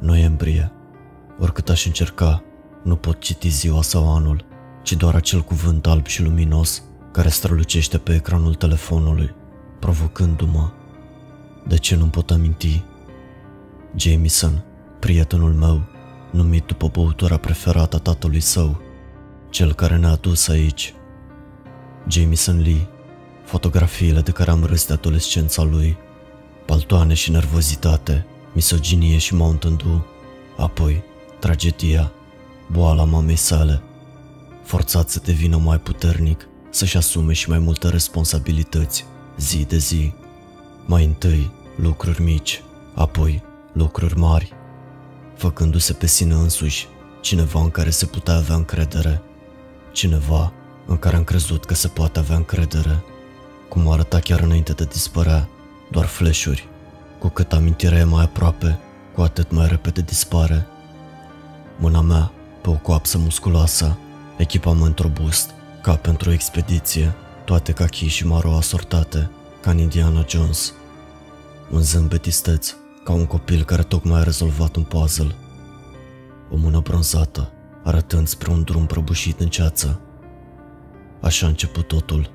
Noiembrie. Oricât aș încerca, nu pot citi ziua sau anul, ci doar acel cuvânt alb și luminos care strălucește pe ecranul telefonului, provocându-mă. De ce nu pot aminti? Jameson, prietenul meu, numit după băutura preferată a tatălui său, cel care ne-a adus aici. Jameson Lee, fotografiile de care am râs de adolescența lui, paltoane și nervozitate, misoginie și Mountain Dew, apoi tragedia, boala mamei sale, forțat să devină mai puternic, să-și asume și mai multe responsabilități, zi de zi. Mai întâi lucruri mici, apoi lucruri mari, făcându-se pe sine însuși cineva în care se putea avea încredere, cineva în care am crezut că se poate avea încredere, cum arăta chiar înainte de dispărea, doar flash-uri, cu cât amintirea e mai aproape, cu atât mai repede dispare. Mâna mea, pe o coapsă musculoasă, echipament robust, ca pentru o expediție, toate cachii și maro asortate, ca în Indiana Jones. Un zâmbet isteț, ca un copil care tocmai a rezolvat un puzzle. O mână bronzată, arătând spre un drum prăbușit în ceață. Așa a început totul.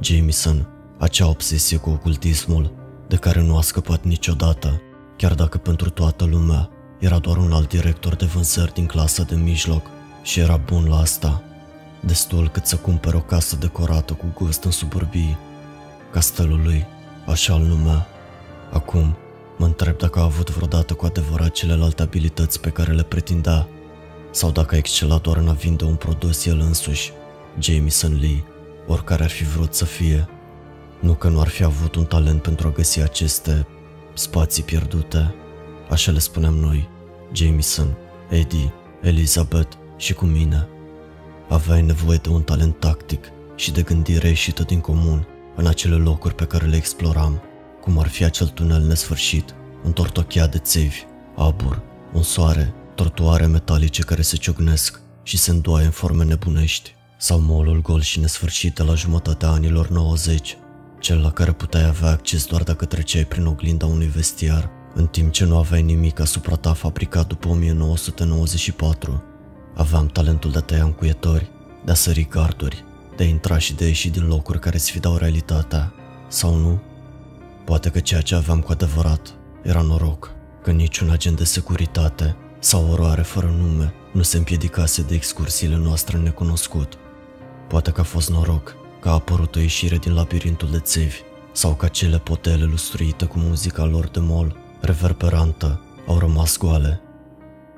Jameson, acea obsesie cu ocultismul, de care nu a scăpat niciodată, chiar dacă pentru toată lumea era doar un alt director de vânzări din clasa de mijloc și era bun la asta. Destul cât să cumpere o casă decorată cu gust în suburbii. Castelul lui, așa îl numea. Acum, mă întreb dacă a avut vreodată cu adevărat celelalte abilități pe care le pretindea, sau dacă a excelat doar în a vinde un produs el însuși, Jameson Lee, oricare ar fi vrut să fie. Nu că nu ar fi avut un talent pentru a găsi aceste spații pierdute, așa le spuneam noi, Jameson, Eddie, Elizabeth și cu mine. Aveai nevoie de un talent tactic și de gândire ieșită din comun în acele locuri pe care le exploram, cum ar fi acel tunel nesfârșit, întortocheat de țevi, abur, un soare, tortoare metalice care se ciocnesc și se îndoaie în forme nebunești, sau molul gol și nesfârșit de la jumătatea anilor 90, cel la care puteai avea acces doar dacă treceai prin oglinda unui vestiar, în timp ce nu aveai nimic asupra ta fabricat după 1994. Aveam talentul de a tăia încuietori, de a sări garduri, de a intra și de a ieși din locuri care sfidau realitatea, sau nu? Poate că ceea ce aveam cu adevărat era noroc, că niciun agent de securitate sau oroare fără nume nu se împiedicase de excursiile noastre în necunoscut. Poate că a fost noroc că a apărut o ieșire din labirintul de țevi sau că cele potele lustruite cu muzica lor de mol, reverberantă, au rămas goale.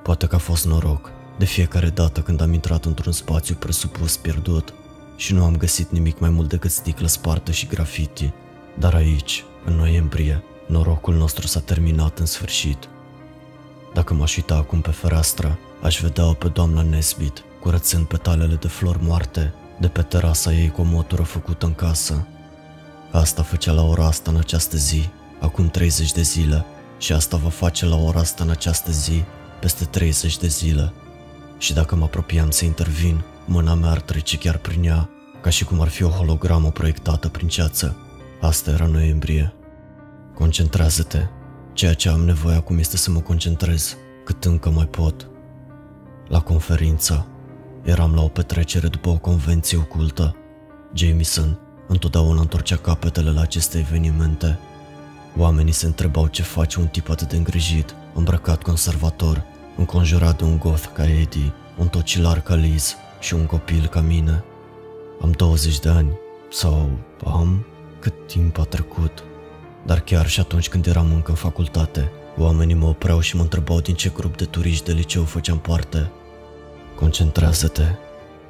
Poate că a fost noroc de fiecare dată când am intrat într-un spațiu presupus pierdut și nu am găsit nimic mai mult decât sticlă spartă și grafiti, dar aici, în noiembrie, norocul nostru s-a terminat în sfârșit. Dacă m-aș uita acum pe fereastră, aș vedea-o pe doamna Nesbit, curățând petalele de flori moarte de pe terasa ei cu o motoră făcută în casă. Asta făcea la ora asta în această zi, acum 30 de zile, și asta va face la ora asta în această zi, peste 30 de zile. Și dacă mă apropiam să intervin, mâna mea ar trece chiar prin ea, ca și cum ar fi o hologramă proiectată prin ceață. Asta era noiembrie. Concentrează-te. Ceea ce am nevoie acum este să mă concentrez, cât încă mai pot. La conferință, Eram la o petrecere după o convenție ocultă. Jameson întotdeauna întorcea capetele la aceste evenimente. Oamenii se întrebau ce face un tip atât de îngrijit, îmbrăcat conservator, înconjurat de un goth ca Eddie, un tocilar ca Liz și un copil ca mine. Am 20 de ani, sau am? Cât timp a trecut? Dar chiar și atunci când eram încă în facultate, oamenii mă opreau și mă întrebau din ce grup de turiști de liceu făceam parte. Concentrează-te.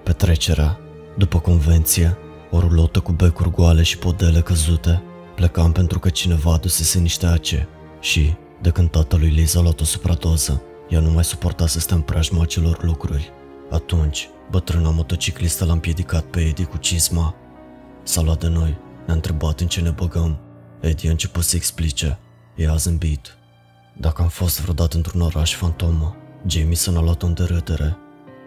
Petrecerea, după convenție, o rulotă cu becuri goale și podele căzute. Plecam pentru că cineva adusese niște ace și, de când tatălui Liza a luat o supradoză, ea nu mai suporta să stea în preajma acelor lucruri. Atunci, bătrâna motociclistă l-a împiedicat pe Eddie cu cizma. S-a luat de noi, ne-a întrebat în ce ne băgăm. Eddie a început să explice. Ea a zâmbit. Dacă am fost vreodată într-un oraș fantomă, Jamie s-a luat în derâdere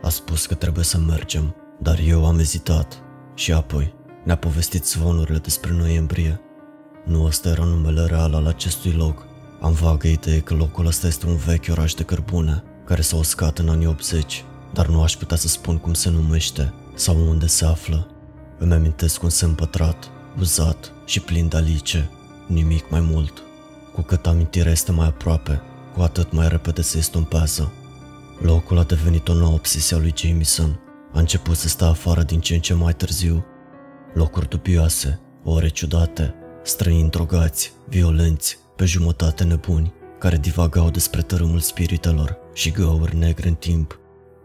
a spus că trebuie să mergem, dar eu am ezitat și apoi ne-a povestit zvonurile despre noiembrie. Nu ăsta era numele real al acestui loc, Am vagă idee că locul ăsta este un vechi oraș de cărbune, care s-a uscat în anii 80, dar nu aș putea să spun cum se numește sau unde se află. Îmi amintesc un semn pătrat, uzat și plin de alice, nimic mai mult. Cu cât amintirea este mai aproape, cu atât mai repede se estompează. Locul a devenit o nouă obsesie a lui Jameson. A început să stea afară din ce în ce mai târziu. Locuri dubioase, ore ciudate, străini drogați, violenți, pe jumătate nebuni, care divagau despre tărâmul spiritelor și găuri negre în timp.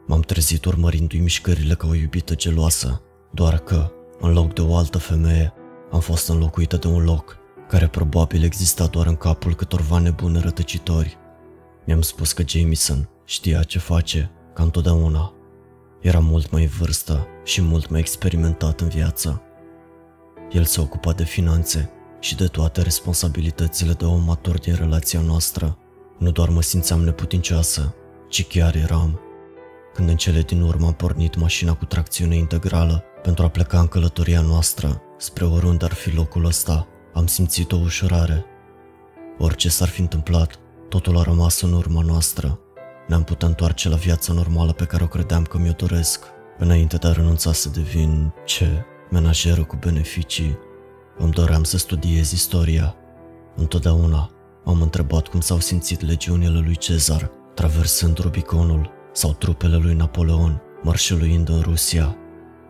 M-am trezit urmărindu-i mișcările ca o iubită geloasă, doar că, în loc de o altă femeie, am fost înlocuită de un loc care probabil exista doar în capul câtorva nebune rătăcitori. Mi-am spus că Jameson știa ce face, ca întotdeauna. Era mult mai în vârstă și mult mai experimentat în viață. El se ocupa de finanțe și de toate responsabilitățile de om matur din relația noastră. Nu doar mă simțeam neputincioasă, ci chiar eram. Când în cele din urmă am pornit mașina cu tracțiune integrală pentru a pleca în călătoria noastră spre oriunde ar fi locul ăsta, am simțit o ușurare. Orice s-ar fi întâmplat, totul a rămas în urma noastră. Ne-am putea întoarce la viața normală pe care o credeam că mi-o doresc, înainte de a renunța să devin, ce, menajeră cu beneficii. Îmi doream să studiez istoria. Întotdeauna m-am întrebat cum s-au simțit legiunile lui Cezar, traversând Rubiconul, sau trupele lui Napoleon, marșăluind în Rusia.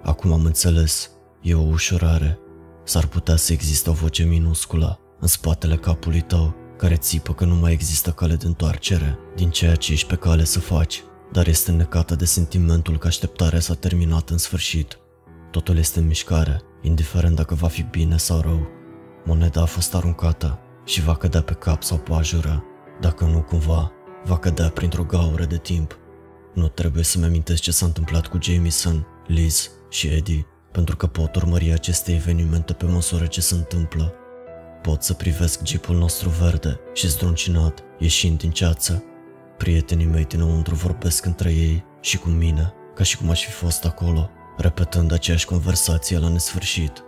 Acum am înțeles, e o ușurare. S-ar putea să existe o voce minusculă în spatele capului tău care țipă că nu mai există cale de întoarcere din ceea ce ești pe cale să faci, dar este necată de sentimentul că așteptarea s-a terminat în sfârșit. Totul este în mișcare, indiferent dacă va fi bine sau rău. Moneda a fost aruncată și va cădea pe cap sau pajură, dacă nu cumva, va cădea printr-o gaură de timp. Nu trebuie să-mi amintesc ce s-a întâmplat cu Jameson, Liz și Eddie, pentru că pot urmări aceste evenimente pe măsură ce se întâmplă. Pot să privesc jeepul nostru verde și zdruncinat, ieșind din ceață. Prietenii mei dinăuntru vorbesc între ei și cu mine, ca și cum aș fi fost acolo, repetând aceeași conversație la nesfârșit.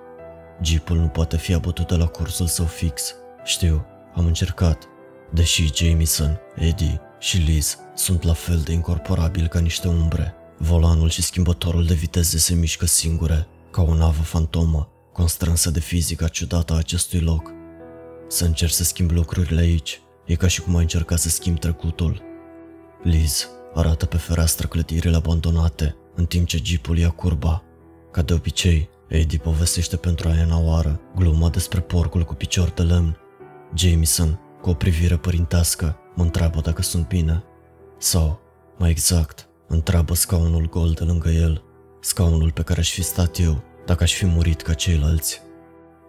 Jeepul nu poate fi abătut de la cursul său fix. Știu, am încercat. Deși Jameson, Eddie și Liz sunt la fel de incorporabili ca niște umbre. Volanul și schimbătorul de viteze se mișcă singure, ca o navă fantomă, constrânsă de fizica ciudată a acestui loc. Să încerci să schimbi lucrurile aici, e ca și cum ai încerca să schimbi trecutul. Liz arată pe fereastră clădirile abandonate, în timp ce jeepul ia curba. Ca de obicei, Eddie povestește pentru a ena oară gluma despre porcul cu picior de lemn. Jameson, cu o privire părintească, mă întreabă dacă sunt bine. Sau, mai exact, întreabă scaunul gol de lângă el, scaunul pe care aș fi stat eu dacă aș fi murit ca ceilalți.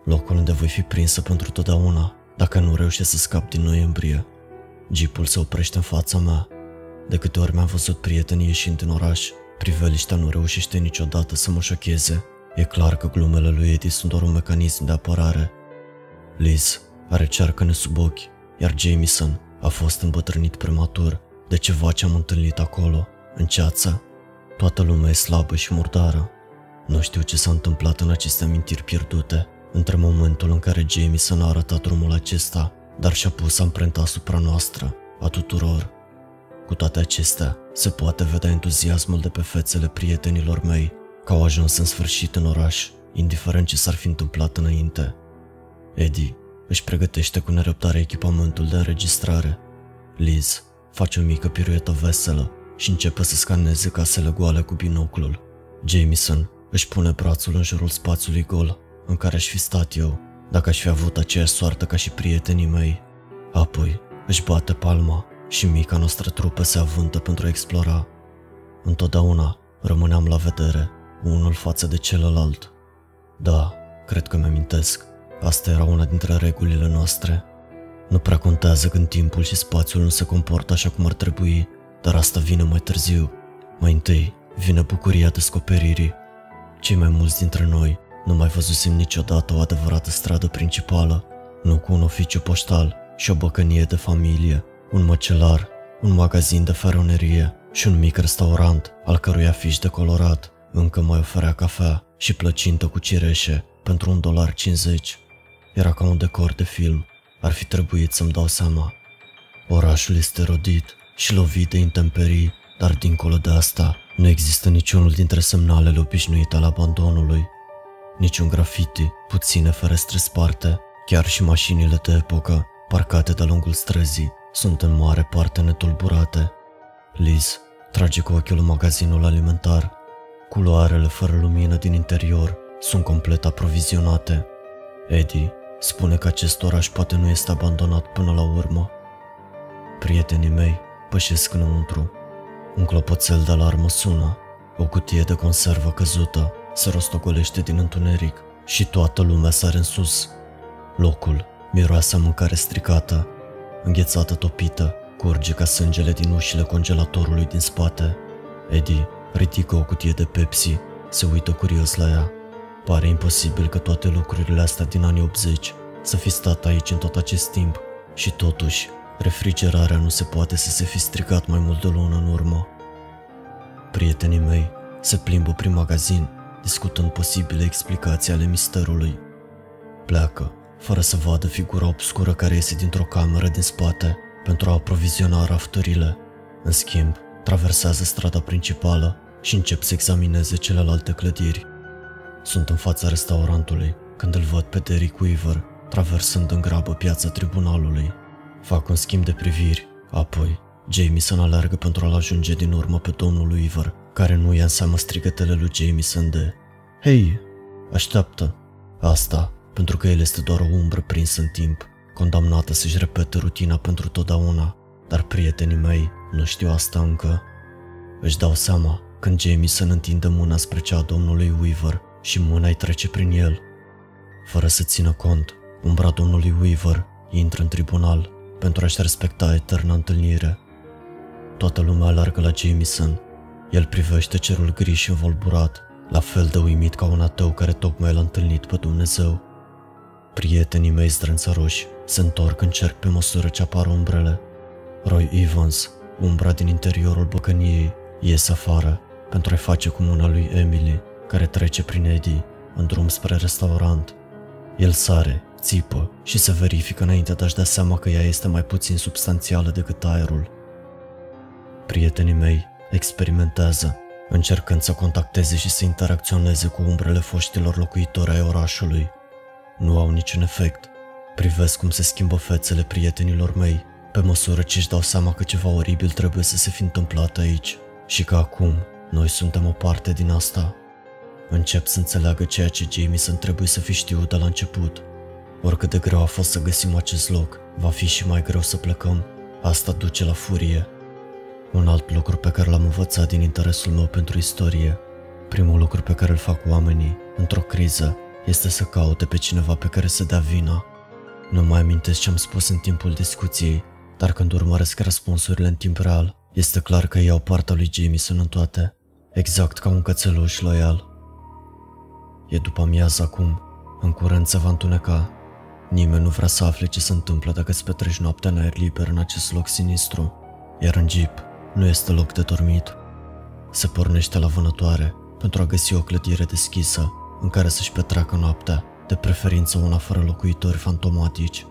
Locul unde voi fi prinsă pentru totdeauna dacă nu reușesc să scap din noiembrie. Jeepul se oprește în fața mea. De câte ori mi-am văzut prietenii ieșind din oraș, priveliștea nu reușește niciodată să mă șocheze. E clar că glumele lui Eddie sunt doar un mecanism de apărare. Liz are cearcăne sub ochi, iar Jameson a fost îmbătrânit prematur de ceva ce am întâlnit acolo, în ceață. Toată lumea e slabă și murdară. Nu știu ce s-a întâmplat în aceste amintiri pierdute, între momentul în care Jameson a arătat drumul acesta, dar și-a pus amprenta asupra noastră, a tuturor. Cu toate acestea, se poate vedea entuziasmul de pe fețele prietenilor mei, că au ajuns în sfârșit în oraș, indiferent ce s-ar fi întâmplat înainte. Eddie își pregătește cu nerăbdare echipamentul de înregistrare. Liz face o mică piruetă veselă și începe să scaneze casele goale cu binoclul. Jameson își pune brațul în jurul spațiului gol în care aș fi stat eu dacă aș fi avut aceeași soartă ca și prietenii mei. Apoi își bate palma și mica noastră trupă se avântă pentru a explora. Întotdeauna rămâneam la vedere, unul față de celălalt. Da, cred că mi-amintesc. Asta era una dintre regulile noastre. Nu prea contează când timpul și spațiul nu se comportă așa cum ar trebui, dar asta vine mai târziu. Mai întâi vine bucuria descoperirii. Cei mai mulți dintre noi nu mai văzusem niciodată o adevărată stradă principală, nu cu un oficiu poștal și o băcănie de familie, un măcelar, un magazin de feronerie și un mic restaurant al cărui afiș decolorat încă mai oferea cafea și plăcintă cu cireșe pentru un dolar 50. Era ca un decor de film. Ar fi trebuit să-mi dau seama. Orașul este rodit și lovit de intemperii, dar dincolo de asta nu există niciunul dintre semnalele obișnuite al abandonului. Niciun graffiti, puține ferestre sparte, chiar și mașinile de epocă, parcate de-a lungul străzii, sunt în mare parte netulburate. Liz trage cu ochiul magazinul alimentar. Culoarele fără lumină din interior sunt complet aprovizionate. Eddie spune că acest oraș poate nu este abandonat până la urmă. Prietenii mei pășesc înăuntru. Un clopoțel de alarmă sună. O cutie de conservă căzută se rostogolește din întuneric și toată lumea sare în sus. Locul miroase mâncare stricată, înghețată topită, curge ca sângele din ușile congelatorului din spate. Eddie ridică o cutie de Pepsi, se uită curios la ea. Pare imposibil că toate lucrurile astea din anii 80 să fi stat aici în tot acest timp și totuși refrigerarea nu se poate să se fi stricat mai mult de o lună în urmă. Prietenii mei se plimbă prin magazin, discutând posibile explicații ale misterului. Pleacă, fără să vadă figura obscură care iese dintr-o cameră din spate pentru a aproviziona rafturile. În schimb, traversează strada principală și încep să examineze celelalte clădiri. Sunt în fața restaurantului când îl văd pe Derek Weaver traversând în grabă piața tribunalului. Fac un schimb de priviri, apoi Jameson alergă pentru a-l ajunge din urmă pe domnul Weaver, care nu ia în seamă strigătele lui Jameson de Hei, așteaptă! Asta pentru că el este doar o umbră prinsă în timp, condamnată să-și repete rutina pentru totdeauna, dar prietenii mei nu știu asta încă. Își dau seama când Jameson întinde mâna spre cea a domnului Weaver și mâna îi trece prin el. Fără să țină cont, umbra domnului Weaver intră în tribunal pentru a-și respecta eterna întâlnire. Toată lumea alargă la Jameson. El privește cerul gri și învolburat, la fel de uimit ca un ateu care tocmai l-a întâlnit pe Dumnezeu. Prietenii mei strânțăroși se întorc în cerc pe măsură ce apar umbrele. Roy Evans, umbra din interiorul băcăniei, iese afară pentru a-i face cu mâna lui Emily, care trece prin Eddie, în drum spre restaurant. El sare, țipă și se verifică înainte de a-și da seama că ea este mai puțin substanțială decât aerul. Prietenii mei experimentează, încercând să contacteze și să interacționeze cu umbrele foștilor locuitori ai orașului. Nu au niciun efect. Privesc cum se schimbă fețele prietenilor mei, pe măsură ce își dau seama că ceva oribil trebuie să se fi întâmplat aici și că acum noi suntem o parte din asta. Încep să înțeleagă ceea ce Jameson trebuie să fi știut de la început. Oricât de greu a fost să găsim acest loc, va fi și mai greu să plecăm. Asta duce la furie. Un alt lucru pe care l-am învățat din interesul meu pentru istorie, primul lucru pe care îl fac oamenii într-o criză este să caute pe cineva pe care să dea vina. Nu mai amintesc ce am spus în timpul discuției, dar când urmăresc răspunsurile în timp real, este clar că iau partea lui Jameson în toate, exact ca un cățeluș loial. E după amiază acum, în curând se va întuneca. Nimeni nu vrea să afle ce se întâmplă dacă îți petreci noaptea în aer liber în acest loc sinistru, iar în jeep nu este loc de dormit. Se pornește la vânătoare pentru a găsi o clădire deschisă în care să-și petreacă noaptea, de preferință una fără locuitori fantomatici.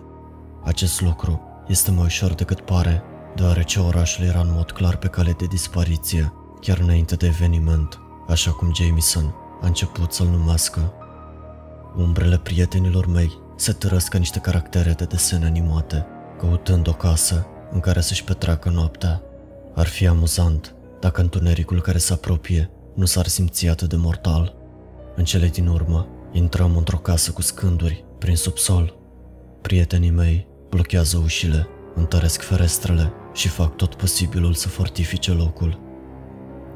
Acest lucru este mai ușor decât pare, deoarece orașul era în mod clar pe cale de dispariție, chiar înainte de eveniment, așa cum Jameson a început să-l numească. Umbrele prietenilor mei se târăsc ca niște caractere de desene animate, căutând o casă în care să-și petreacă noaptea. Ar fi amuzant dacă întunericul care se apropie nu s-ar simți atât de mortal. În cele din urmă, intrăm într-o casă cu scânduri, prin subsol. Prietenii mei blochează ușile, întăresc ferestrele și fac tot posibilul să fortifice locul.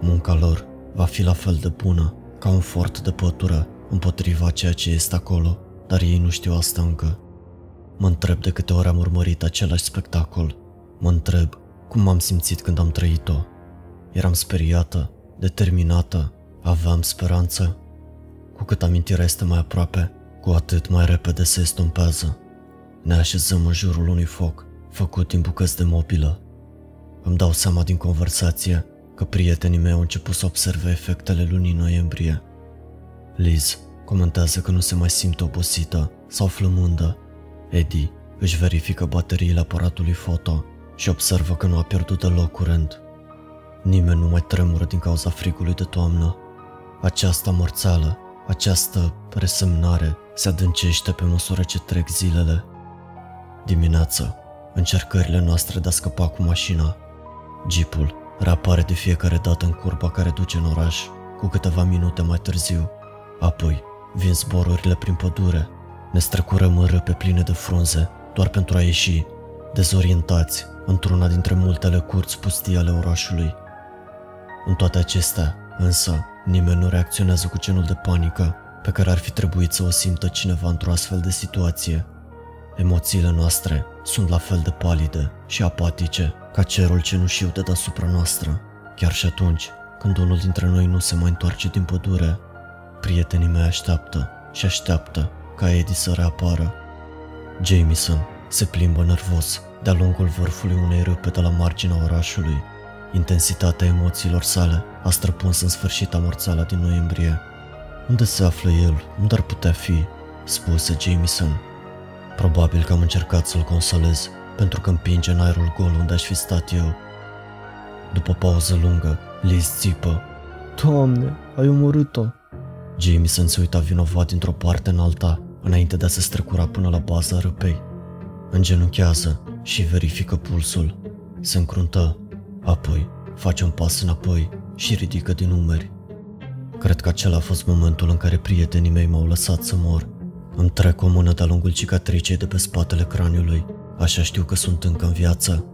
Munca lor va fi la fel de bună ca un fort de pătură împotriva ceea ce este acolo, dar ei nu știu asta încă. Mă întreb de câte ori am urmărit același spectacol. Mă întreb cum m-am simțit când am trăit-o. Eram speriată, determinată, aveam speranță. Cu cât amintirea este mai aproape, cu atât mai repede se estompează. Ne așezăm în jurul unui foc, făcut din bucăți de mobilă. Îmi dau seama din conversație că prietenii mei au început să observe efectele lunii noiembrie. Liz comentează că nu se mai simte obosită sau flămândă. Eddie își verifică bateriile aparatului foto și observă că nu a pierdut deloc curent. Nimeni nu mai tremură din cauza frigului de toamnă. Această morțeală, această resemnare se adâncește pe măsură ce trec zilele. Dimineața, încercările noastre de a scăpa cu mașina. Jeepul reapare de fiecare dată în curba care duce în oraș, cu câteva minute mai târziu. Apoi, vin zborurile prin pădure, ne strecurăm în râpe pline de frunze, doar pentru a ieși, dezorientați, într-una dintre multele curți pustii ale orașului. În toate acestea, însă, nimeni nu reacționează cu genul de panică pe care ar fi trebuit să o simtă cineva într-o astfel de situație. Emoțiile noastre sunt la fel de palide și apatice ca cerul cenușiu de deasupra noastră. Chiar și atunci, când unul dintre noi nu se mai întoarce din pădure, prietenii mei așteaptă și așteaptă ca Eddie să reapară. Jameson se plimbă nervos de-a lungul vârfului unei râpe de la marginea orașului. Intensitatea emoțiilor sale a străpuns în sfârșit amorțala din noiembrie. Unde se află el? Unde ar putea fi? spuse Jameson. Probabil că am încercat să-l consolez, pentru că împinge în aerul gol unde aș fi stat eu. După o pauză lungă, Liz țipă. Doamne, ai omorât-o! Jameson se uita vinovat dintr-o parte în alta, înainte de a se strecura până la baza râpei. Îngenunchează și verifică pulsul. Se încruntă, apoi face un pas înapoi și ridică din umeri. Cred că acela a fost momentul în care prietenii mei m-au lăsat să mor. Îmi trec o mână de-a lungul cicatricei de pe spatele craniului, așa știu că sunt încă în viață.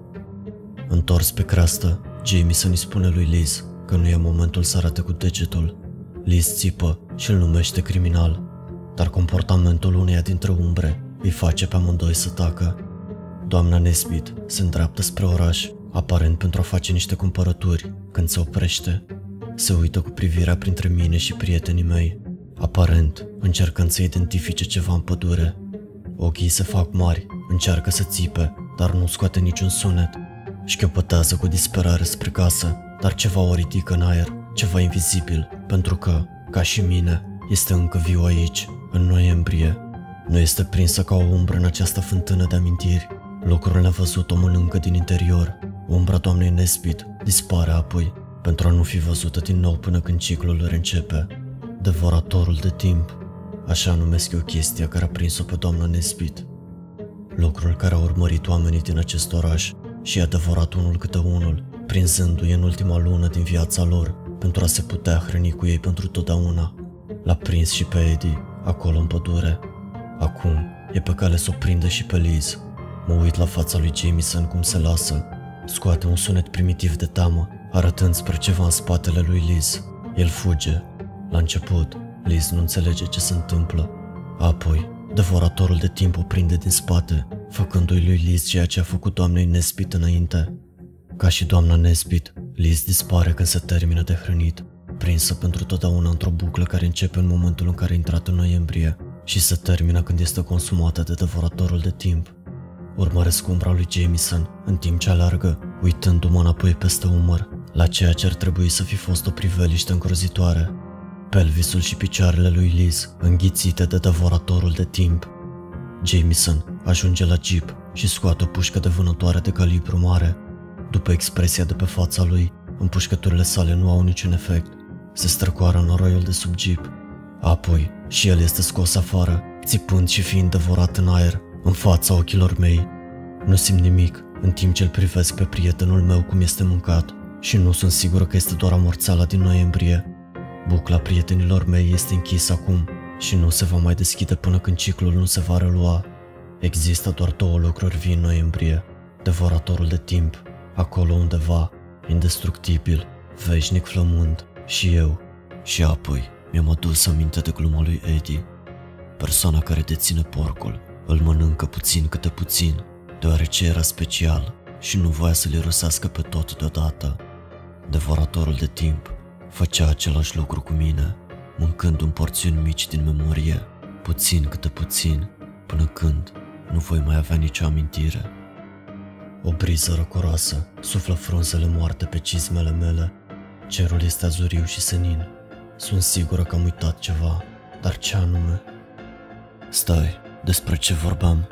Întors pe creastă, Jamie să-i spune lui Liz că nu e momentul să arate cu degetul. Liz țipă și îl numește criminal, dar comportamentul uneia dintre umbre îi face pe amândoi să tacă. Doamna Nesbit se îndreaptă spre oraș, aparent pentru a face niște cumpărături, când se oprește. Se uită cu privirea printre mine și prietenii mei, aparent încercând să identifice ceva în pădure. Ochii se fac mari, încearcă să țipe, dar nu scoate niciun sunet. Șchiopătează cu disperare spre casă, dar ceva o ridică în aer, ceva invizibil, pentru că, ca și mine, este încă viu aici, în noiembrie. Nu este prinsă ca o umbră în această fântână de amintiri. Lucrul nevăzut o mănâncă din interior. Umbra doamnei Nesbit dispare apoi, pentru a nu fi văzută din nou până când ciclul reîncepe. Devoratorul de timp. Așa numesc eu chestia care a prins-o pe doamna Nesbit. Lucrul care a urmărit oamenii din acest oraș și a devorat unul câte unul, prinzându-i în ultima lună din viața lor pentru a se putea hrăni cu ei pentru totdeauna. L-a prins și pe Eddie, acolo în pădure. Acum e pe cale să o prindă și pe Liz. Mă uit la fața lui Jameson cum se lasă. Scoate un sunet primitiv de teamă, arătând spre ceva în spatele lui Liz. El fuge. La început, Liz nu înțelege ce se întâmplă. Apoi, devoratorul de timp o prinde din spate, făcându-i lui Liz ceea ce a făcut doamnei Nesbit înainte. Ca și doamna Nesbit, Liz dispare când se termină de hrănit, prinsă pentru totdeauna într-o buclă care începe în momentul în care a intrat în noiembrie și se termină când este consumată de devoratorul de timp. Urmăresc umbra lui Jameson în timp ce alargă, uitându-mă înapoi peste umăr, la ceea ce ar trebui să fi fost o priveliște îngrozitoare. Pelvisul și picioarele lui Liz înghițite de devoratorul de timp. Jameson ajunge la jeep și scoate o pușcă de vânătoare de calibru mare. După expresia de pe fața lui, împușcăturile sale nu au niciun efect. Se străcoară în noroiul de sub jeep. Apoi, și el este scos afară, țipând și fiind devorat în aer, în fața ochilor mei. Nu simt nimic, în timp ce îl privesc pe prietenul meu cum este mâncat și nu sunt sigură că este doar amorțala din noiembrie. Bucla prietenilor mei este închisă acum și nu se va mai deschide până când ciclul nu se va relua. Există doar două lucruri vii în noiembrie, devoratorul de timp, acolo undeva, indestructibil, veșnic flămând, și eu, și apoi mi-am adus aminte de gluma lui Eddie. Persoana care deține porcul îl mănâncă puțin câte puțin, deoarece era special și nu voia să le rusească pe tot deodată. Devoratorul de timp făcea același lucru cu mine, mâncând un porțiuni mici din memorie, puțin câte puțin, până când nu voi mai avea nicio amintire. O briză răcoroasă suflă frunzele moarte pe cizmele mele. Cerul este azuriu și senin. Sunt sigură că am uitat ceva, dar ce anume? Stai, despre ce vorbeam?